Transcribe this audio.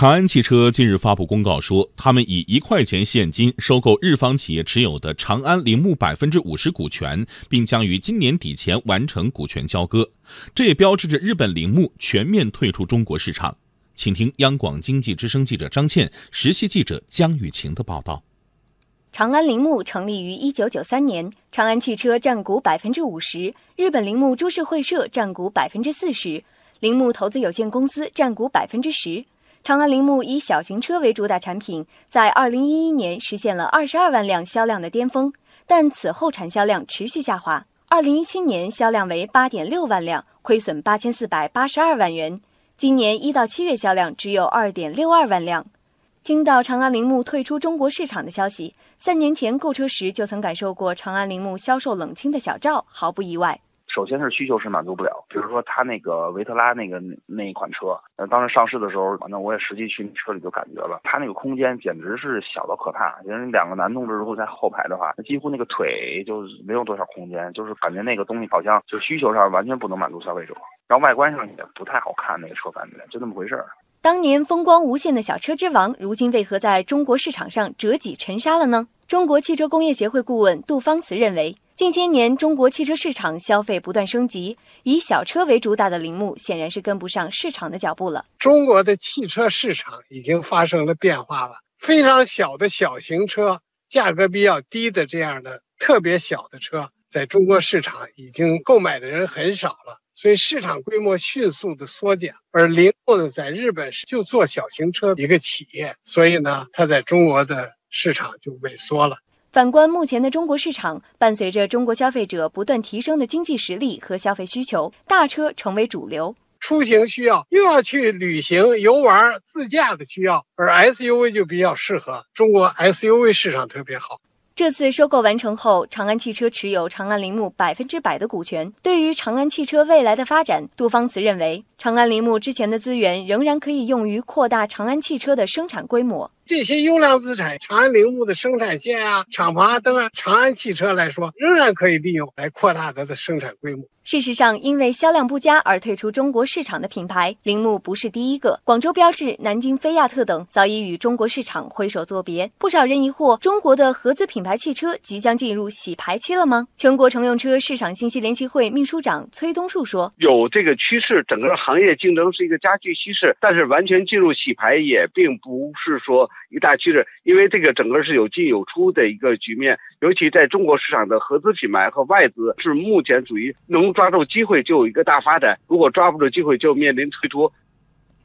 长安汽车近日发布公告说，他们以一块钱现金收购日方企业持有的长安铃木百分之五十股权，并将于今年底前完成股权交割。这也标志着日本铃木全面退出中国市场。请听央广经济之声记者张倩、实习记者江雨晴的报道。长安铃木成立于一九九三年，长安汽车占股百分之五十，日本铃木株式会社占股百分之四十，铃木投资有限公司占股百分之十。长安铃木以小型车为主打产品，在二零一一年实现了二十二万辆销量的巅峰，但此后产销量持续下滑。二零一七年销量为八点六万辆，亏损八千四百八十二万元。今年一到七月销量只有二点六二万辆。听到长安铃木退出中国市场的消息，三年前购车时就曾感受过长安铃木销售冷清的小赵毫不意外。首先是需求是满足不了，比如说他那个维特拉那个那一款车，呃，当时上市的时候，反正我也实际去车里就感觉了，它那个空间简直是小到可怕。因为两个男同志如果在后排的话，几乎那个腿就没有多少空间，就是感觉那个东西好像就需求上完全不能满足消费者，然后外观上也不太好看，那个车感觉就那么回事儿。当年风光无限的小车之王，如今为何在中国市场上折戟沉沙了呢？中国汽车工业协会顾问杜芳慈认为。近些年，中国汽车市场消费不断升级，以小车为主打的铃木显然是跟不上市场的脚步了。中国的汽车市场已经发生了变化了，非常小的小型车，价格比较低的这样的特别小的车，在中国市场已经购买的人很少了，所以市场规模迅速的缩减。而铃木呢，在日本是就做小型车的一个企业，所以呢，它在中国的市场就萎缩了。反观目前的中国市场，伴随着中国消费者不断提升的经济实力和消费需求，大车成为主流。出行需要又要去旅行、游玩、自驾的需要，而 SUV 就比较适合。中国 SUV 市场特别好。这次收购完成后，长安汽车持有长安铃木百分之百的股权。对于长安汽车未来的发展，杜芳慈认为，长安铃木之前的资源仍然可以用于扩大长安汽车的生产规模。这些优良资产，长安铃木的生产线啊、厂房啊等啊，长安汽车来说，仍然可以利用来扩大它的生产规模。事实上，因为销量不佳而退出中国市场的品牌，铃木不是第一个。广州标致、南京菲亚特等早已与中国市场挥手作别。不少人疑惑，中国的合资品牌汽车即将进入洗牌期了吗？全国乘用车市场信息联席会秘书长崔东树说：“有这个趋势，整个行业竞争是一个加剧趋势，但是完全进入洗牌也并不是说。”一大趋势，因为这个整个是有进有出的一个局面，尤其在中国市场的合资品牌和外资是目前属于能抓住机会就有一个大发展，如果抓不住机会就面临退出。